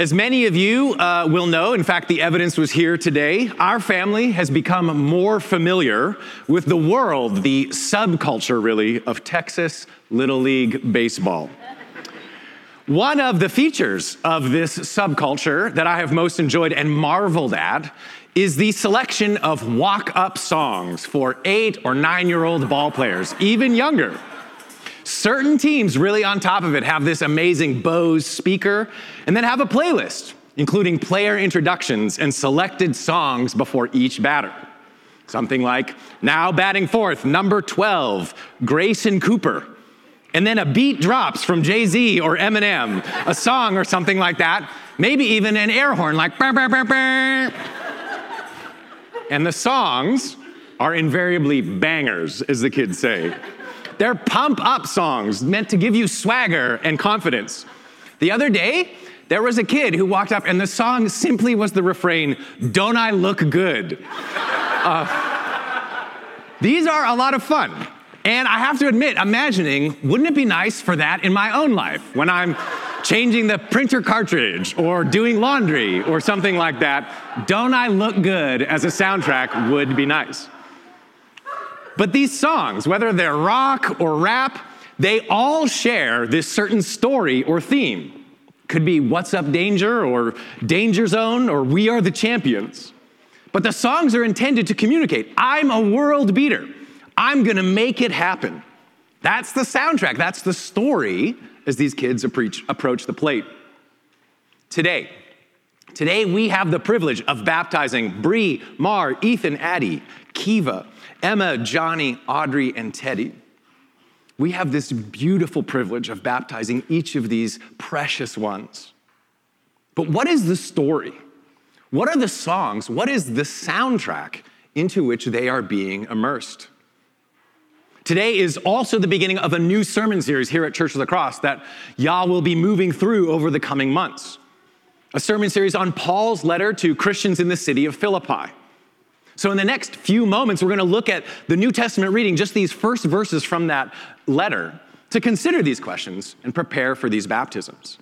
As many of you uh, will know, in fact, the evidence was here today, our family has become more familiar with the world, the subculture, really, of Texas Little League Baseball. One of the features of this subculture that I have most enjoyed and marveled at is the selection of walk up songs for eight or nine year old ball players, even younger. Certain teams, really on top of it, have this amazing Bose speaker and then have a playlist, including player introductions and selected songs before each batter. Something like, now batting fourth, number 12, Grayson Cooper. And then a beat drops from Jay Z or Eminem, a song or something like that, maybe even an air horn like, bah, bah, bah, and the songs are invariably bangers, as the kids say. They're pump up songs meant to give you swagger and confidence. The other day, there was a kid who walked up, and the song simply was the refrain, Don't I Look Good? Uh, these are a lot of fun. And I have to admit, imagining, wouldn't it be nice for that in my own life when I'm changing the printer cartridge or doing laundry or something like that? Don't I look good as a soundtrack would be nice. But these songs, whether they're rock or rap, they all share this certain story or theme. Could be What's Up Danger or Danger Zone or We Are the Champions. But the songs are intended to communicate I'm a world beater. I'm gonna make it happen. That's the soundtrack, that's the story as these kids approach the plate. Today, today we have the privilege of baptizing Bree, Mar, Ethan, Addie, Kiva, Emma, Johnny, Audrey, and Teddy. We have this beautiful privilege of baptizing each of these precious ones. But what is the story? What are the songs? What is the soundtrack into which they are being immersed? Today is also the beginning of a new sermon series here at Church of the Cross that Yah will be moving through over the coming months. A sermon series on Paul's letter to Christians in the city of Philippi. So, in the next few moments, we're going to look at the New Testament reading, just these first verses from that letter, to consider these questions and prepare for these baptisms.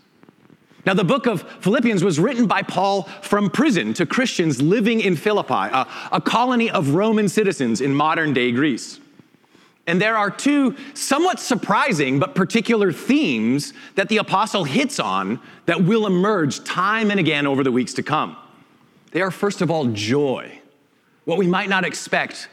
Now, the book of Philippians was written by Paul from prison to Christians living in Philippi, a, a colony of Roman citizens in modern day Greece. And there are two somewhat surprising but particular themes that the apostle hits on that will emerge time and again over the weeks to come. They are, first of all, joy what we might not expect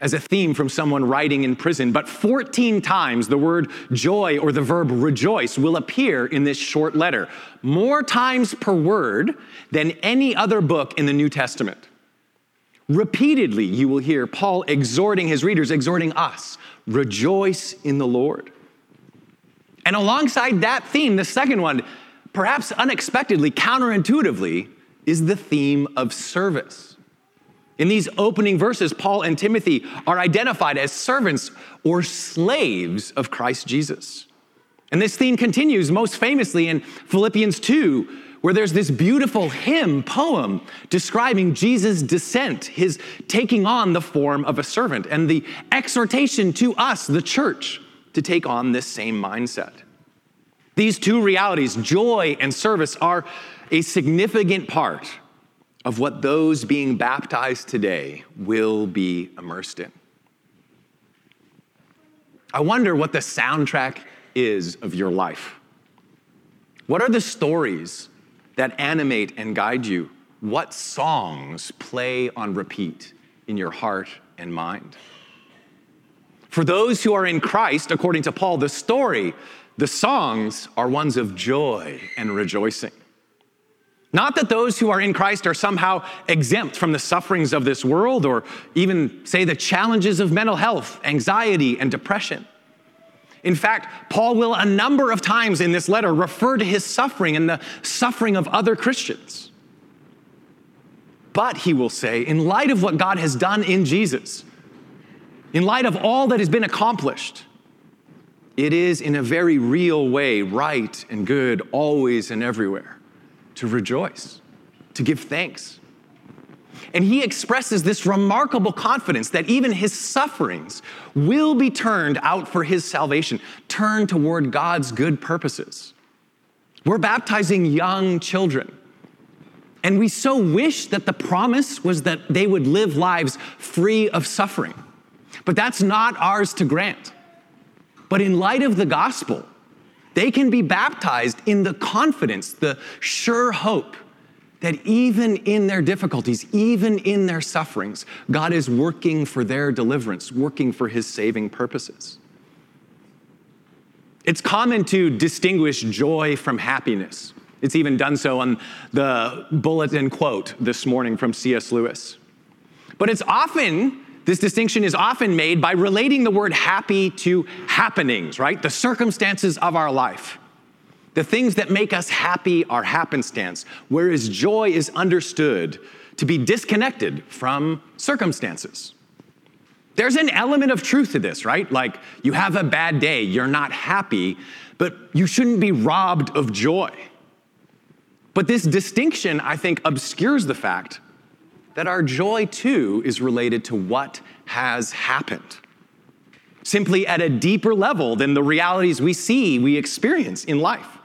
as a theme from someone writing in prison, but 14 times the word joy or the verb rejoice will appear in this short letter, more times per word than any other book in the New Testament. Repeatedly, you will hear Paul exhorting his readers, exhorting us, rejoice in the Lord. And alongside that theme, the second one, perhaps unexpectedly, counterintuitively, is the theme of service. In these opening verses, Paul and Timothy are identified as servants or slaves of Christ Jesus. And this theme continues most famously in Philippians 2, where there's this beautiful hymn poem describing Jesus' descent, his taking on the form of a servant, and the exhortation to us, the church, to take on this same mindset. These two realities, joy and service, are a significant part of what those being baptized today will be immersed in. I wonder what the soundtrack is of your life. What are the stories that animate and guide you? What songs play on repeat in your heart and mind? For those who are in Christ, according to Paul, the story, the songs are ones of joy and rejoicing. Not that those who are in Christ are somehow exempt from the sufferings of this world or even, say, the challenges of mental health, anxiety, and depression. In fact, Paul will a number of times in this letter refer to his suffering and the suffering of other Christians. But he will say, in light of what God has done in Jesus, in light of all that has been accomplished, it is in a very real way right and good always and everywhere to rejoice, to give thanks. And he expresses this remarkable confidence that even his sufferings will be turned out for his salvation, turned toward God's good purposes. We're baptizing young children And we so wish that the promise was that they would live lives free of suffering. But that's not ours to grant. But in light of the gospel, they can be baptized in the confidence, the sure hope that even in their difficulties, even in their sufferings, God is working for their deliverance, working for his saving purposes. It's common to distinguish joy from happiness. It's even done so on the bulletin quote this morning from C.S. Lewis. But it's often, this distinction is often made by relating the word happy to happenings, right? The circumstances of our life. The things that make us happy are happenstance, whereas joy is understood to be disconnected from circumstances. There's an element of truth to this, right? Like you have a bad day, you're not happy, but you shouldn't be robbed of joy. But this distinction, I think, obscures the fact that our joy too is related to what has happened. Simply at a deeper level than the realities we see, we experience in life.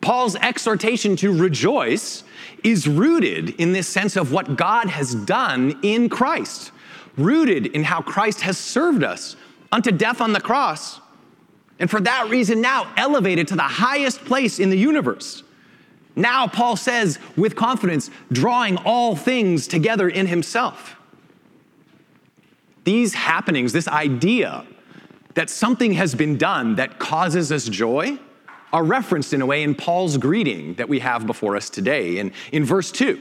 Paul's exhortation to rejoice is rooted in this sense of what God has done in Christ, rooted in how Christ has served us unto death on the cross, and for that reason now elevated to the highest place in the universe. Now, Paul says with confidence, drawing all things together in himself. These happenings, this idea that something has been done that causes us joy, are referenced in a way in Paul's greeting that we have before us today. And in verse 2,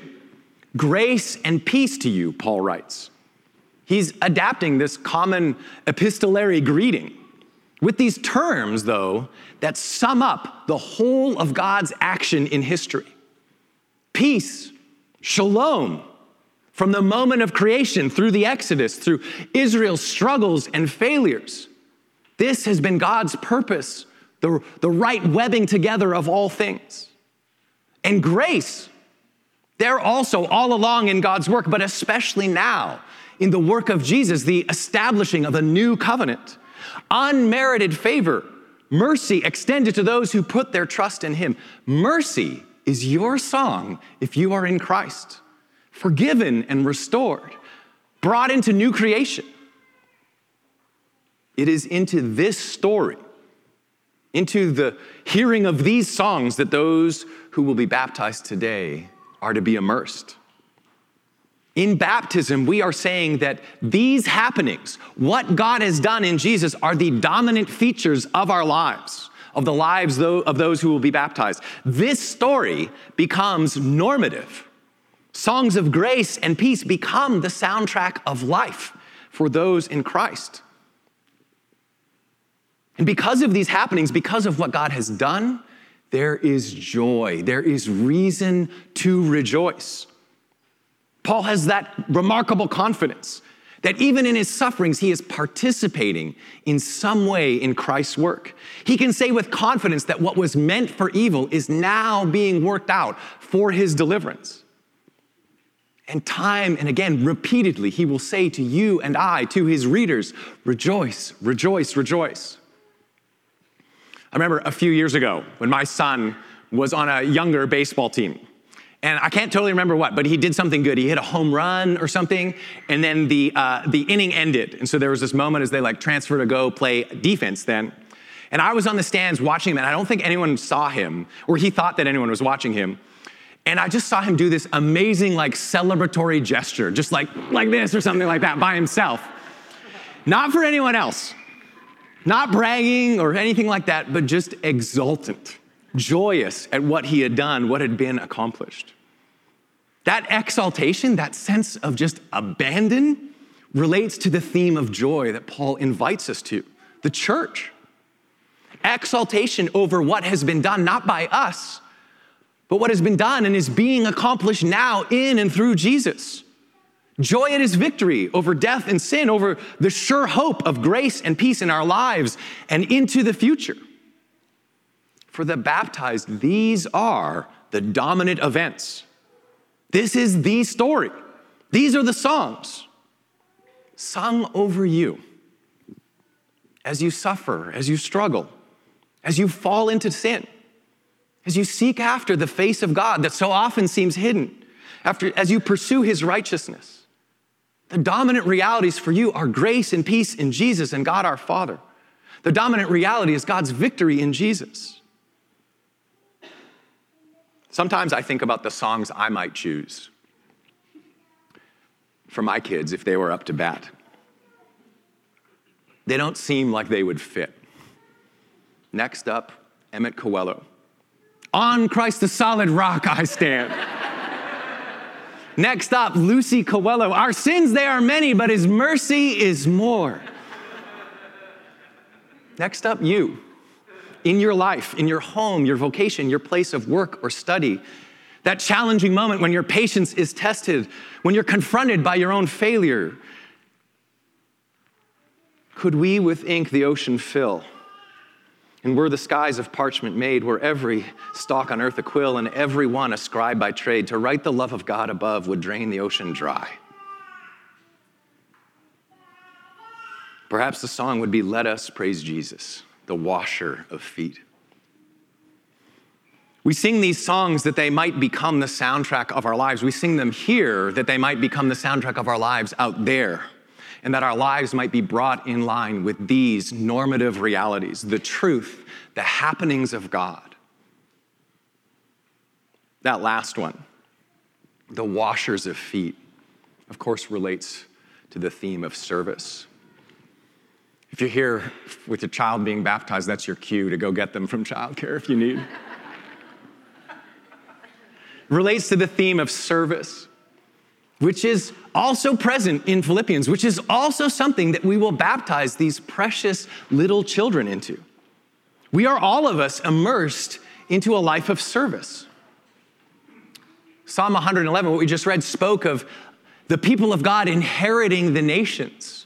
grace and peace to you, Paul writes. He's adapting this common epistolary greeting with these terms, though, that sum up the whole of God's action in history peace, shalom, from the moment of creation through the Exodus, through Israel's struggles and failures. This has been God's purpose the, the right webbing together of all things. And grace, they're also all along in God's work, but especially now in the work of Jesus, the establishing of a new covenant. Unmerited favor, mercy extended to those who put their trust in Him. Mercy is your song if you are in Christ, forgiven and restored, brought into new creation. It is into this story into the hearing of these songs that those who will be baptized today are to be immersed. In baptism, we are saying that these happenings, what God has done in Jesus, are the dominant features of our lives, of the lives of those who will be baptized. This story becomes normative. Songs of grace and peace become the soundtrack of life for those in Christ. And because of these happenings, because of what God has done, there is joy. There is reason to rejoice. Paul has that remarkable confidence that even in his sufferings, he is participating in some way in Christ's work. He can say with confidence that what was meant for evil is now being worked out for his deliverance. And time and again, repeatedly, he will say to you and I, to his readers, rejoice, rejoice, rejoice. I remember a few years ago when my son was on a younger baseball team. And I can't totally remember what, but he did something good. He hit a home run or something, and then the, uh, the inning ended. And so there was this moment as they like transfer to go play defense then. And I was on the stands watching him, and I don't think anyone saw him, or he thought that anyone was watching him. And I just saw him do this amazing, like, celebratory gesture, just like, like this or something like that by himself. Not for anyone else. Not bragging or anything like that, but just exultant, joyous at what he had done, what had been accomplished. That exaltation, that sense of just abandon, relates to the theme of joy that Paul invites us to the church. Exaltation over what has been done, not by us, but what has been done and is being accomplished now in and through Jesus. Joy at his victory over death and sin, over the sure hope of grace and peace in our lives and into the future. For the baptized, these are the dominant events. This is the story. These are the songs sung over you as you suffer, as you struggle, as you fall into sin, as you seek after the face of God that so often seems hidden, after, as you pursue his righteousness. The dominant realities for you are grace and peace in Jesus and God our Father. The dominant reality is God's victory in Jesus. Sometimes I think about the songs I might choose for my kids if they were up to bat. They don't seem like they would fit. Next up, Emmett Coelho. On Christ the solid rock I stand. Next up, Lucy Coelho. Our sins, they are many, but his mercy is more. Next up, you. In your life, in your home, your vocation, your place of work or study, that challenging moment when your patience is tested, when you're confronted by your own failure. Could we with ink the ocean fill? And were the skies of parchment made, were every stalk on earth a quill, and every one a scribe by trade, to write the love of God above would drain the ocean dry. Perhaps the song would be Let Us Praise Jesus, the washer of feet. We sing these songs that they might become the soundtrack of our lives. We sing them here that they might become the soundtrack of our lives out there and that our lives might be brought in line with these normative realities the truth, the happenings of God. That last one, the washers of feet, of course, relates to the theme of service. If you're here with your child being baptized, that's your cue to go get them from childcare if you need. relates to the theme of service which is also present in Philippians, which is also something that we will baptize these precious little children into. We are all of us immersed into a life of service. Psalm 111, what we just read, spoke of the people of God inheriting the nations.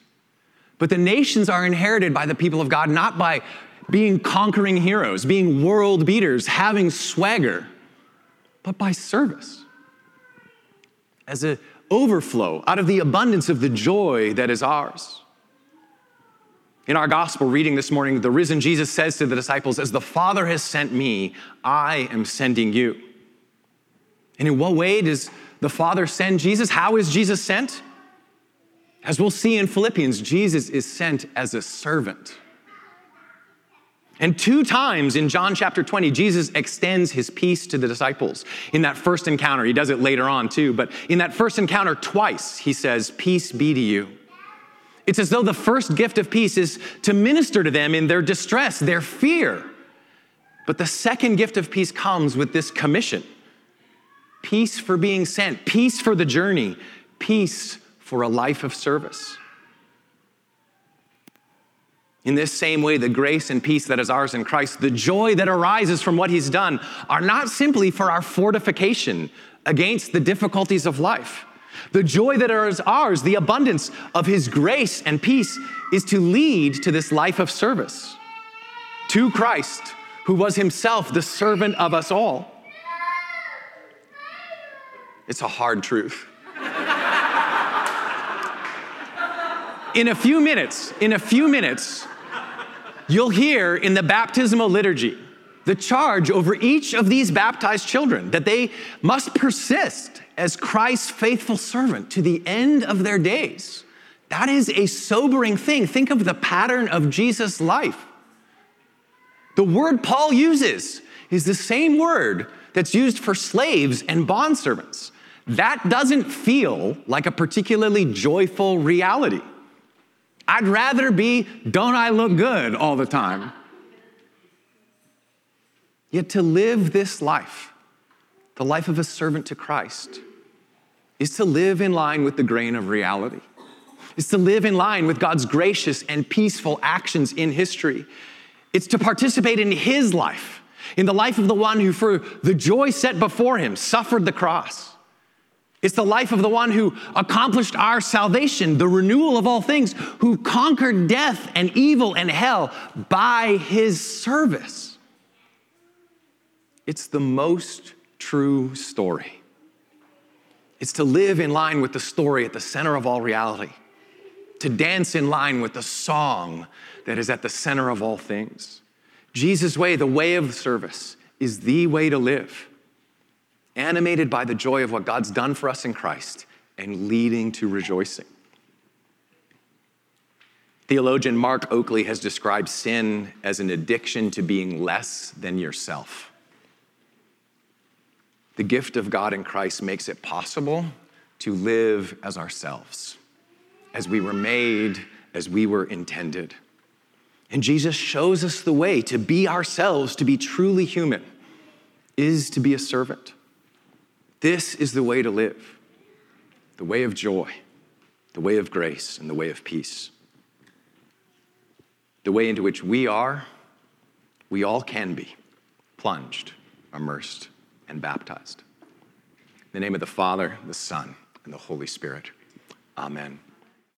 But the nations are inherited by the people of God not by being conquering heroes, being world beaters, having swagger, but by service. As a overflow, out of the abundance of the joy that is ours. In our gospel reading this morning, the risen Jesus says to the disciples, As the Father has sent me, I am sending you. And in what way does the Father send Jesus? How is Jesus sent? As we'll see in Philippians, Jesus is sent as a servant. And two times in John chapter 20, Jesus extends his peace to the disciples. In that first encounter, he does it later on too, but in that first encounter, twice, he says, Peace be to you. It's as though the first gift of peace is to minister to them in their distress, their fear. But the second gift of peace comes with this commission peace for being sent, peace for the journey, peace for a life of service. In this same way, the grace and peace that is ours in Christ, the joy that arises from what He's done, are not simply for our fortification against the difficulties of life. The joy that is ours, the abundance of His grace and peace, is to lead to this life of service to Christ, who was Himself the servant of us all. It's a hard truth. In a few minutes, in a few minutes, you'll hear in the baptismal liturgy the charge over each of these baptized children that they must persist as Christ's faithful servant to the end of their days. That is a sobering thing. Think of the pattern of Jesus' life. The word Paul uses is the same word that's used for slaves and bondservants. That doesn't feel like a particularly joyful reality. I'd rather be, don't I look good all the time? Yet to live this life, the life of a servant to Christ, is to live in line with the grain of reality, is to live in line with God's gracious and peaceful actions in history. It's to participate in His life, in the life of the one who, for the joy set before him, suffered the cross it's the life of the one who accomplished our salvation, the renewal of all things, who conquered death and evil and hell by his service. It's the most true story. It's to live in line with the story at the center of all reality, to dance in line with the song that is at the center of all things. Jesus' way, the way of service, is the way to live, animated by the joy of what God's done for us in Christ and leading to rejoicing. Theologian Mark Oakley has described sin as an addiction to being less than yourself. The gift of God in Christ makes it possible to live as ourselves, as we were made, as we were intended. And Jesus shows us the way to be ourselves, to be truly human, is to be a servant. This is the way to live the way of joy, the way of grace, and the way of peace. The way into which we are, we all can be plunged, immersed, and baptized. In the name of the Father, the Son, and the Holy Spirit. Amen.